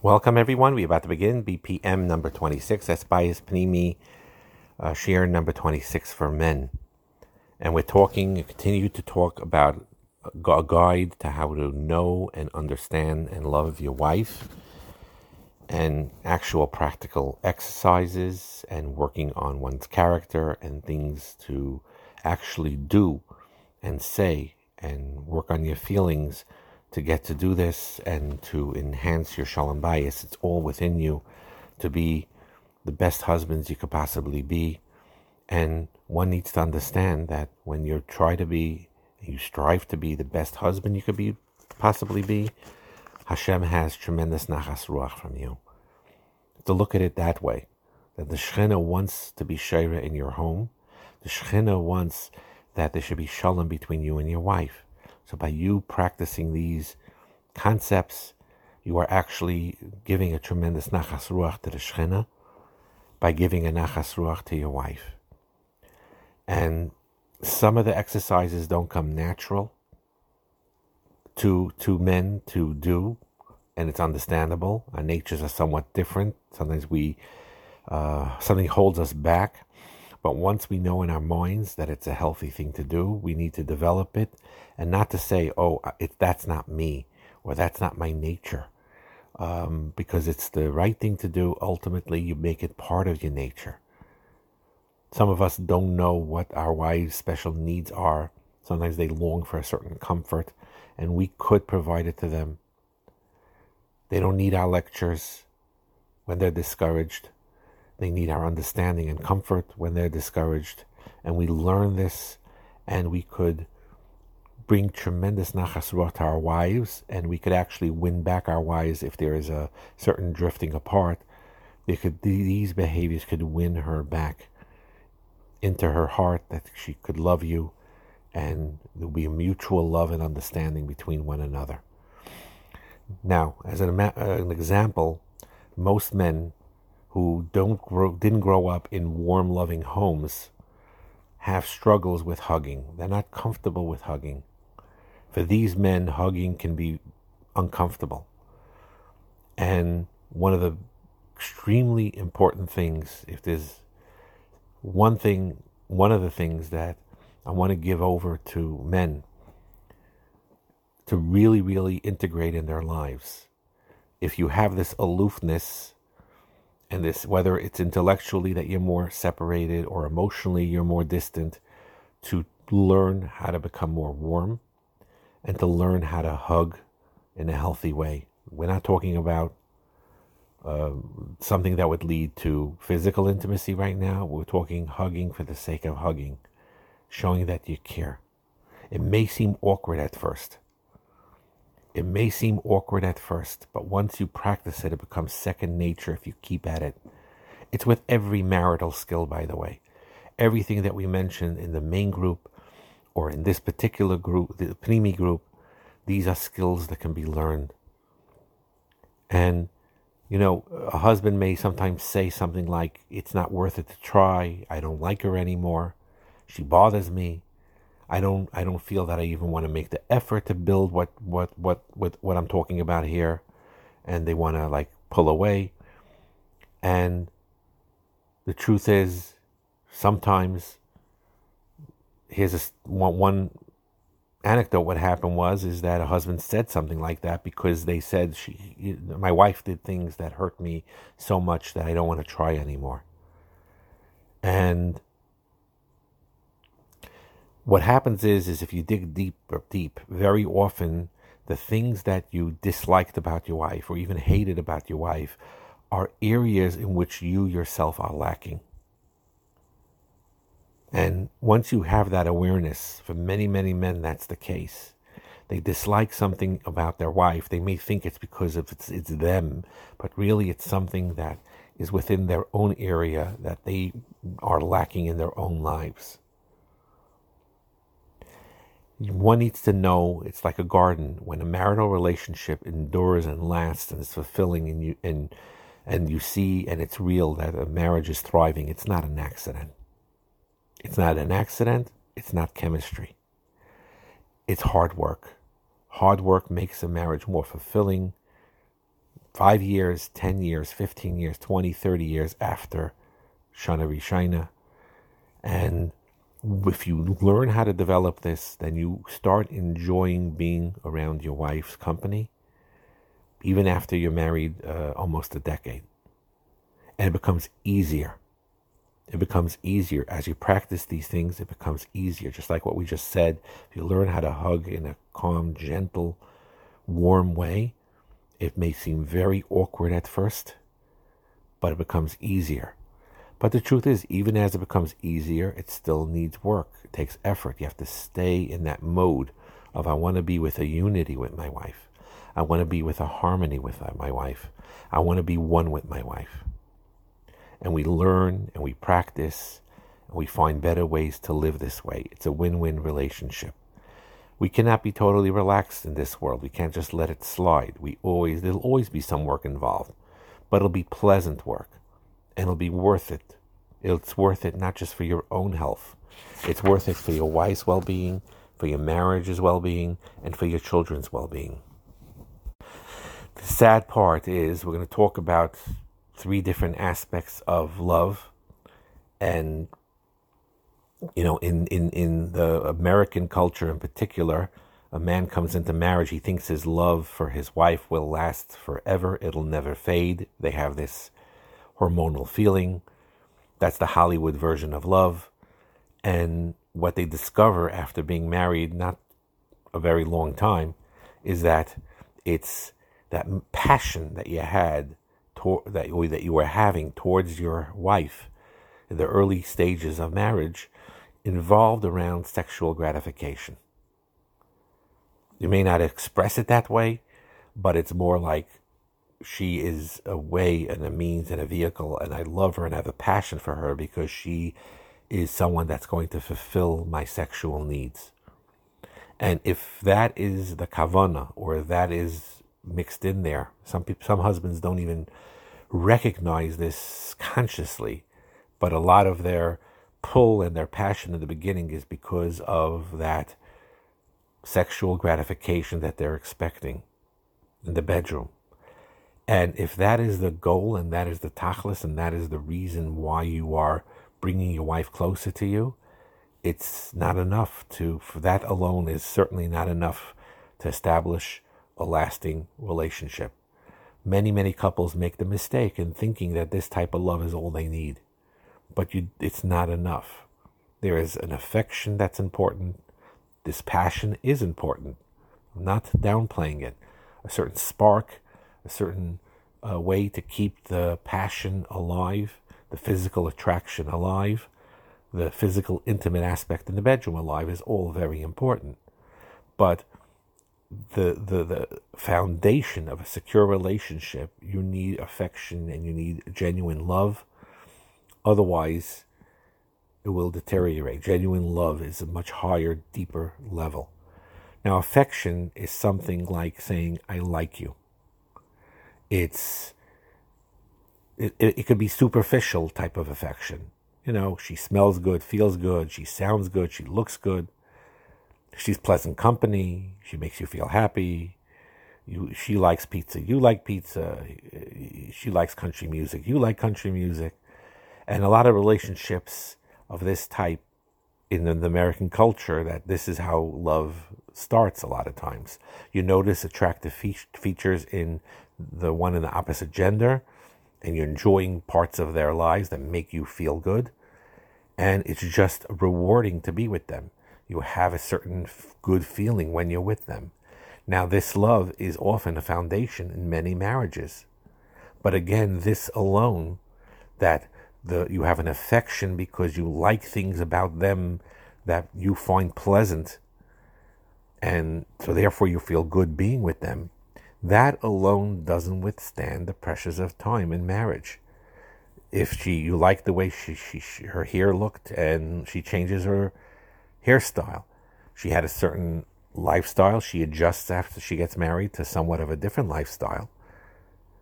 Welcome, everyone. We're about to begin BPM number 26, Esbayas Pnimi, uh, share number 26 for men. And we're talking, continue to talk about a guide to how to know and understand and love your wife, and actual practical exercises, and working on one's character, and things to actually do and say, and work on your feelings to get to do this and to enhance your shalom bayis. It's all within you to be the best husbands you could possibly be. And one needs to understand that when you try to be, you strive to be the best husband you could be, possibly be, Hashem has tremendous nachas ruach from you. To look at it that way, that the Shekhinah wants to be Shaira in your home, the Shekhinah wants that there should be shalom between you and your wife. So by you practicing these concepts, you are actually giving a tremendous nachas ruach to the Shekhinah by giving a nachas ruach to your wife. And some of the exercises don't come natural to to men to do, and it's understandable. Our natures are somewhat different. Sometimes we uh, something holds us back. But once we know in our minds that it's a healthy thing to do, we need to develop it and not to say, oh, it, that's not me or that's not my nature. Um, because it's the right thing to do. Ultimately, you make it part of your nature. Some of us don't know what our wives' special needs are. Sometimes they long for a certain comfort, and we could provide it to them. They don't need our lectures when they're discouraged. They need our understanding and comfort when they're discouraged. And we learn this, and we could bring tremendous nachas ruach to our wives, and we could actually win back our wives if there is a certain drifting apart. They could these behaviors could win her back into her heart that she could love you, and there'll be a mutual love and understanding between one another. Now, as an, an example, most men who don't grow, didn't grow up in warm, loving homes have struggles with hugging. They're not comfortable with hugging. For these men, hugging can be uncomfortable. And one of the extremely important things, if there's one thing, one of the things that I want to give over to men to really, really integrate in their lives. If you have this aloofness and this whether it's intellectually that you're more separated or emotionally you're more distant to learn how to become more warm and to learn how to hug in a healthy way. We're not talking about uh, something that would lead to physical intimacy right now. We're talking hugging for the sake of hugging showing that you care. It may seem awkward at first it may seem awkward at first, but once you practice it, it becomes second nature if you keep at it. It's with every marital skill, by the way. Everything that we mentioned in the main group or in this particular group, the Pnimi group, these are skills that can be learned. And, you know, a husband may sometimes say something like, It's not worth it to try. I don't like her anymore. She bothers me. I don't I don't feel that I even want to make the effort to build what what what what, what I'm talking about here. And they want to like pull away. And the truth is sometimes here's a, one, one anecdote what happened was is that a husband said something like that because they said she my wife did things that hurt me so much that I don't want to try anymore. And what happens is is if you dig deep deep very often the things that you disliked about your wife or even hated about your wife are areas in which you yourself are lacking. And once you have that awareness for many many men that's the case. They dislike something about their wife. They may think it's because of it's, it's them but really it's something that is within their own area that they are lacking in their own lives one needs to know it's like a garden. When a marital relationship endures and lasts and is fulfilling and you and and you see and it's real that a marriage is thriving it's not an accident. It's not an accident. It's not chemistry. It's hard work. Hard work makes a marriage more fulfilling. Five years, 10 years, 15 years, 20, 30 years after Shana Rishona. And if you learn how to develop this, then you start enjoying being around your wife's company, even after you're married uh, almost a decade. And it becomes easier. It becomes easier as you practice these things. It becomes easier, just like what we just said. If you learn how to hug in a calm, gentle, warm way, it may seem very awkward at first, but it becomes easier. But the truth is, even as it becomes easier, it still needs work. It takes effort. You have to stay in that mode of I want to be with a unity with my wife. I want to be with a harmony with my wife. I want to be one with my wife. And we learn and we practice and we find better ways to live this way. It's a win win relationship. We cannot be totally relaxed in this world. We can't just let it slide. We always there'll always be some work involved. But it'll be pleasant work and it'll be worth it. It's worth it not just for your own health, it's worth it for your wife's well being, for your marriage's well being, and for your children's well being. The sad part is we're going to talk about three different aspects of love. And, you know, in, in, in the American culture in particular, a man comes into marriage, he thinks his love for his wife will last forever, it'll never fade. They have this hormonal feeling. That's the Hollywood version of love. And what they discover after being married, not a very long time, is that it's that passion that you had, that, that you were having towards your wife in the early stages of marriage involved around sexual gratification. You may not express it that way, but it's more like she is a way and a means and a vehicle, and I love her and have a passion for her because she is someone that's going to fulfill my sexual needs. And if that is the kavana, or that is mixed in there, some people, some husbands don't even recognize this consciously, but a lot of their pull and their passion in the beginning is because of that sexual gratification that they're expecting in the bedroom. And if that is the goal and that is the tachlis and that is the reason why you are bringing your wife closer to you, it's not enough to, for that alone is certainly not enough to establish a lasting relationship. Many, many couples make the mistake in thinking that this type of love is all they need, but you, it's not enough. There is an affection that's important. This passion is important. I'm not downplaying it. A certain spark, a certain uh, way to keep the passion alive, the physical attraction alive, the physical intimate aspect in the bedroom alive is all very important. But the, the, the foundation of a secure relationship, you need affection and you need genuine love. Otherwise, it will deteriorate. Genuine love is a much higher, deeper level. Now, affection is something like saying, I like you. It's it, it, could be superficial type of affection. You know, she smells good, feels good, she sounds good, she looks good. She's pleasant company. She makes you feel happy. You, she likes pizza. You like pizza. She likes country music. You like country music. And a lot of relationships of this type in the American culture that this is how love starts a lot of times. You notice attractive fe- features in the one in the opposite gender and you're enjoying parts of their lives that make you feel good. And it's just rewarding to be with them. You have a certain good feeling when you're with them. Now, this love is often a foundation in many marriages. But again, this alone, that the, you have an affection because you like things about them that you find pleasant, and so therefore you feel good being with them, that alone doesn't withstand the pressures of time in marriage. If she, you like the way she, she, she, her hair looked, and she changes her hairstyle, she had a certain lifestyle. She adjusts after she gets married to somewhat of a different lifestyle,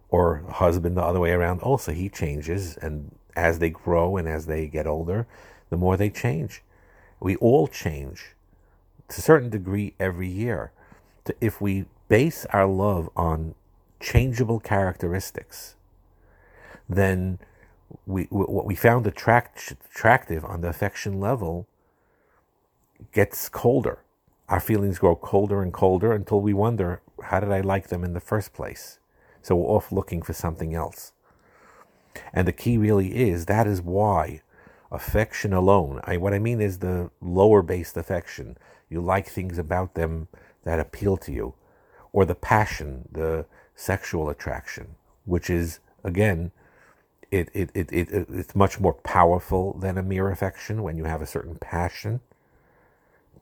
or husband the other way around. Also, he changes, and as they grow and as they get older, the more they change. We all change to a certain degree every year. If we base our love on changeable characteristics, then we, what we found attract, attractive on the affection level gets colder. Our feelings grow colder and colder until we wonder, how did I like them in the first place? So we're off looking for something else. And the key really is that is why affection alone, I, what I mean is the lower based affection. You like things about them that appeal to you, or the passion, the sexual attraction, which is, again, it, it, it, it, it's much more powerful than a mere affection when you have a certain passion.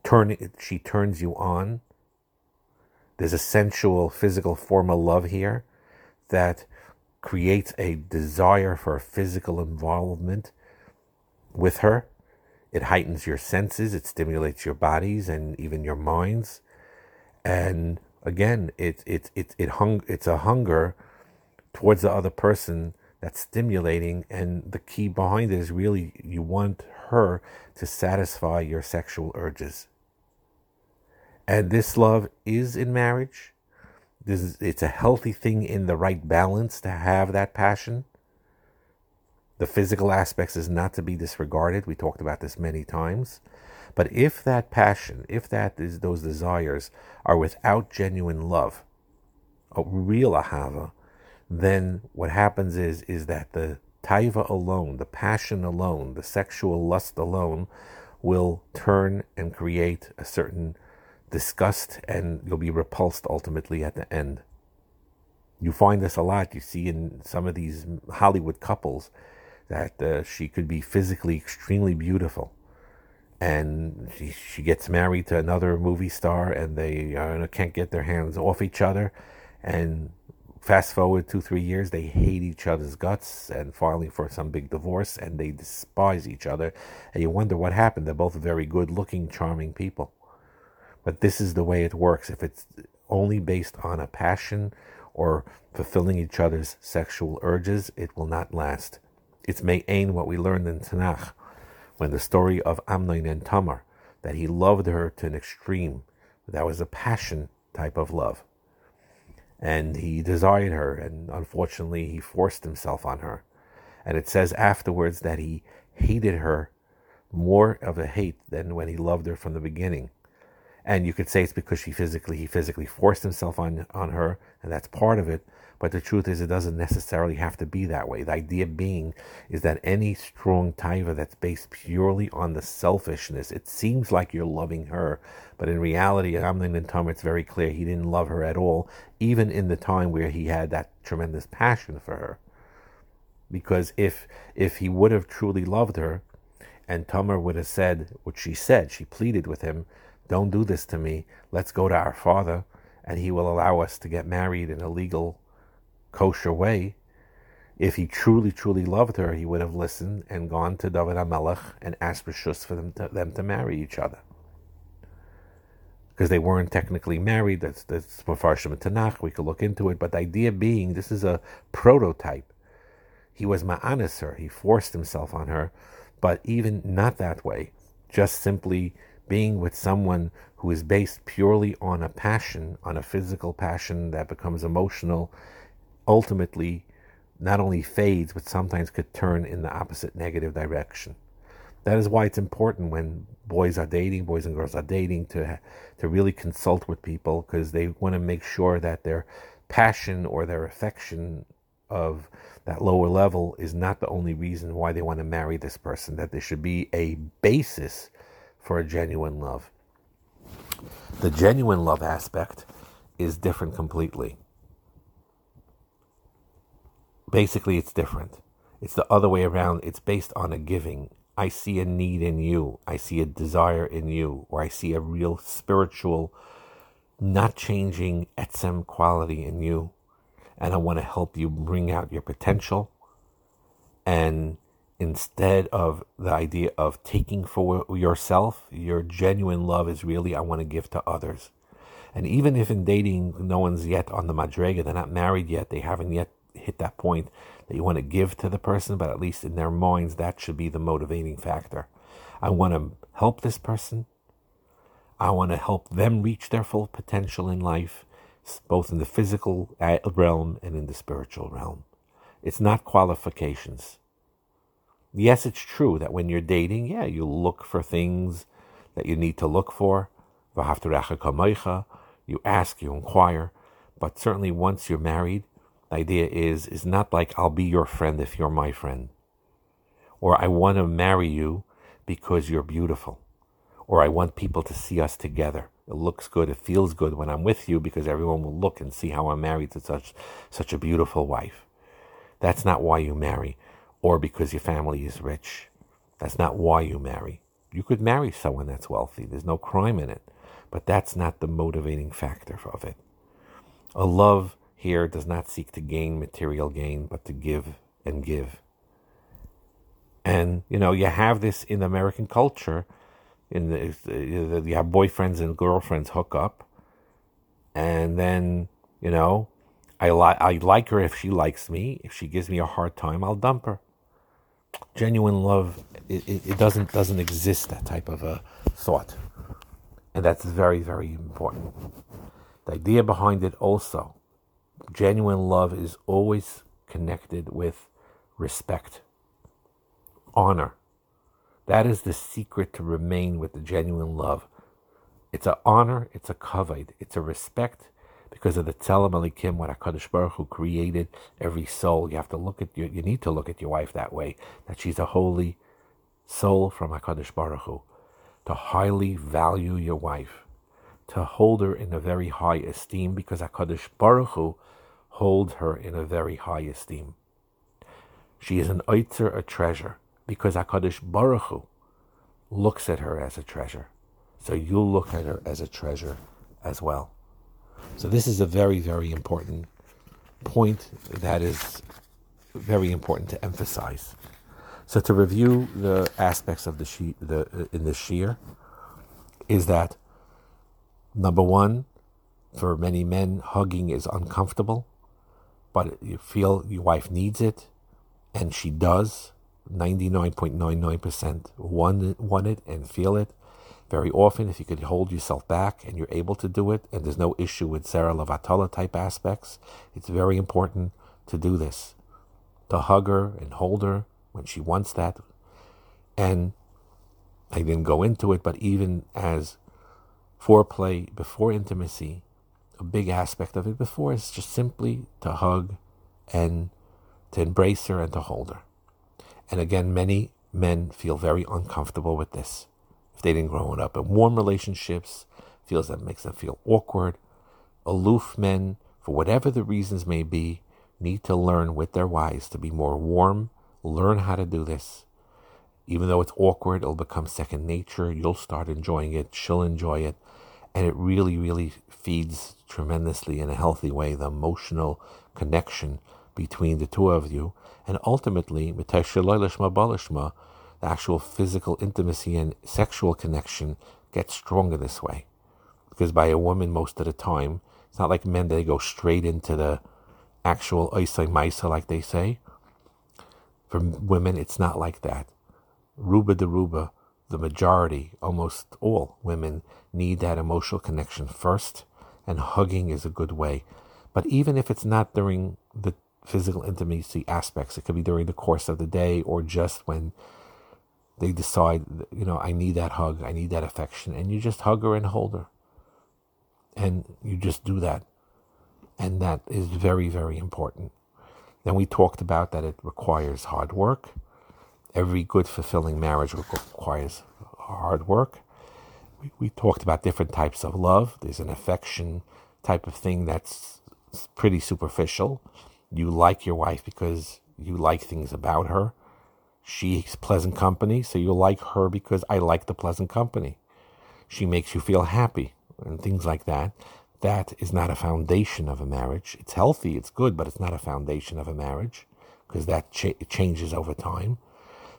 Turn, she turns you on. There's a sensual, physical form of love here that creates a desire for physical involvement with her. It heightens your senses, it stimulates your bodies and even your minds. And again, it, it, it, it hung, it's a hunger towards the other person that's stimulating. And the key behind it is really you want her to satisfy your sexual urges. And this love is in marriage. This is, it's a healthy thing in the right balance to have that passion. The physical aspects is not to be disregarded. We talked about this many times. But if that passion, if that is those desires are without genuine love, a real ahava, then what happens is is that the taiva alone, the passion alone, the sexual lust alone, will turn and create a certain disgust, and you'll be repulsed ultimately at the end. You find this a lot. You see in some of these Hollywood couples that uh, she could be physically extremely beautiful, and she, she gets married to another movie star, and they uh, can't get their hands off each other, and fast forward two three years they hate each other's guts and filing for some big divorce and they despise each other. And you wonder what happened. They're both very good looking charming people. But this is the way it works. If it's only based on a passion or fulfilling each other's sexual urges it will not last it's Me'ain what we learned in Tanakh when the story of Amnon and Tamar that he loved her to an extreme that was a passion type of love and he desired her, and unfortunately, he forced himself on her. And it says afterwards that he hated her more of a hate than when he loved her from the beginning. And you could say it's because she physically he physically forced himself on on her, and that's part of it. But the truth is, it doesn't necessarily have to be that way. The idea being is that any strong taiva that's based purely on the selfishness, it seems like you're loving her, but in reality, Amnon and Tamar, it's very clear he didn't love her at all, even in the time where he had that tremendous passion for her. Because if if he would have truly loved her, and Tamar would have said what she said, she pleaded with him, "Don't do this to me. Let's go to our father." and he will allow us to get married in a legal kosher way, if he truly, truly loved her, he would have listened and gone to David HaMelech and asked Rishus for them to, them to marry each other. Because they weren't technically married, that's, that's Mefarshim and Tanakh, we could look into it, but the idea being this is a prototype. He was ma'anis her, he forced himself on her, but even not that way, just simply being with someone who is based purely on a passion, on a physical passion that becomes emotional ultimately not only fades, but sometimes could turn in the opposite negative direction. That is why it's important when boys are dating, boys and girls are dating, to to really consult with people because they want to make sure that their passion or their affection of that lower level is not the only reason why they want to marry this person. That there should be a basis for a genuine love. The genuine love aspect is different completely basically it's different. It's the other way around. It's based on a giving. I see a need in you. I see a desire in you, or I see a real spiritual, not changing etzem quality in you. And I want to help you bring out your potential. And instead of the idea of taking for yourself, your genuine love is really, I want to give to others. And even if in dating, no one's yet on the madrega, they're not married yet, they haven't yet hit that point that you want to give to the person, but at least in their minds, that should be the motivating factor. I want to help this person. I want to help them reach their full potential in life. both in the physical uh, realm and in the spiritual realm. It's not qualifications. Yes, it's true that when you're dating, yeah, you look for things that you need to look for. You ask, you inquire. But certainly once you're married, the idea is is not like I'll be your friend if you're my friend. Or I want to marry you because you're beautiful. Or I want people to see us together. It looks good, it feels good when I'm with you because everyone will look and see how I'm married to such such a beautiful wife. That's not why you marry. Or because your family is rich. That's not why you marry. You could marry someone that's wealthy. There's no crime in it. But that's not the motivating factor of it. A love here does not seek to gain material gain, but to give and give. And, you know, you have this in American culture. In the, you have boyfriends and girlfriends hook up. And then, you know, I, li- I like her if she likes me. If she gives me a hard time, I'll dump her. Genuine love, it, it, it doesn't doesn't exist that type of a thought, and that's very very important. The idea behind it also, genuine love is always connected with respect, honor. That is the secret to remain with the genuine love. It's an honor, it's a kavod, it's a respect because of the Tzelem Elokim, what HaKadosh Baruch Hu created every soul. You have to look at you, you need to look at your wife that way, that she's a holy soul from HaKadosh Baruch Hu. To highly value your wife, to hold her in a very high esteem, because HaKadosh Baruch Hu holds her in a very high esteem. She is an oitzer, a treasure, because HaKadosh Baruch Hu looks at her as a treasure. So you'll look at her as a treasure as well. So this is a very, very important point that is very important to emphasize. So to review the aspects of the she, the uh, in the shiur is that number one, for many men, hugging is uncomfortable, but you feel your wife needs it, and she does. 99.99% want, want it and feel it very often, if you could hold yourself back and you're able to do it, and there's no issue with zera levatala type aspects, it's very important to do this. To hug her and hold her when she wants that. And I didn't go into it, but even as foreplay before intimacy, a big aspect of it before is just simply to hug and to embrace her and to hold her. And again, many men feel very uncomfortable with this if they didn't grow up in warm relationships, feels that makes them feel awkward. Aloof men, for whatever the reasons may be, need to learn with their wives to be more warm, learn how to do this. Even though it's awkward, it'll become second nature. You'll start enjoying it, she'll enjoy it, and it really, really feeds tremendously in a healthy way the emotional connection between the two of you. And ultimately, the actual physical intimacy and sexual connection gets stronger this way. Because by a woman, most of the time, it's not like men, they go straight into the actual oisai maisa, like they say. For women, it's not like that. Ruba de Ruba, the majority, almost all women, need that emotional connection first, and hugging is a good way. But even if it's not during the physical intimacy aspects, it could be during the course of the day or just when they decide, you know, I need that hug, I need that affection, and you just hug her and hold her. And you just do that. And that is very, very important. Then we talked about that it requires hard work. Every good, fulfilling marriage requires hard work. We, we talked about different types of love. There's an affection type of thing that's pretty superficial. You like your wife because you like things about her She's pleasant company, so you like her because I like the pleasant company. She makes you feel happy and things like that. That is not a foundation of a marriage. It's healthy, it's good, but it's not a foundation of a marriage because that cha- changes over time.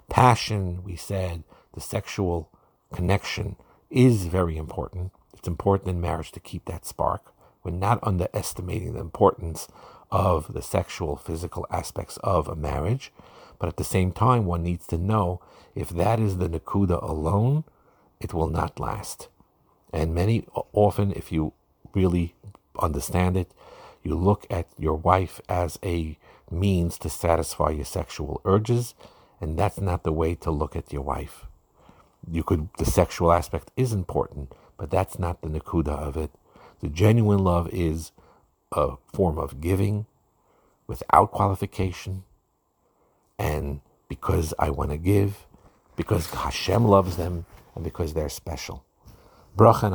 Passion, we said, the sexual connection is very important. It's important in marriage to keep that spark. We're not underestimating the importance of the sexual, physical aspects of a marriage. But at the same time, one needs to know if that is the Nakuda alone, it will not last. And many often, if you really understand it. You look at your wife as a means to satisfy your sexual urges, and that's not the way to look at your wife. You could the sexual aspect is important, but that's not the nakuda of it. The genuine love is a form of giving without qualification, and because I want to give, because Hashem loves them, and because they're special. Bracha and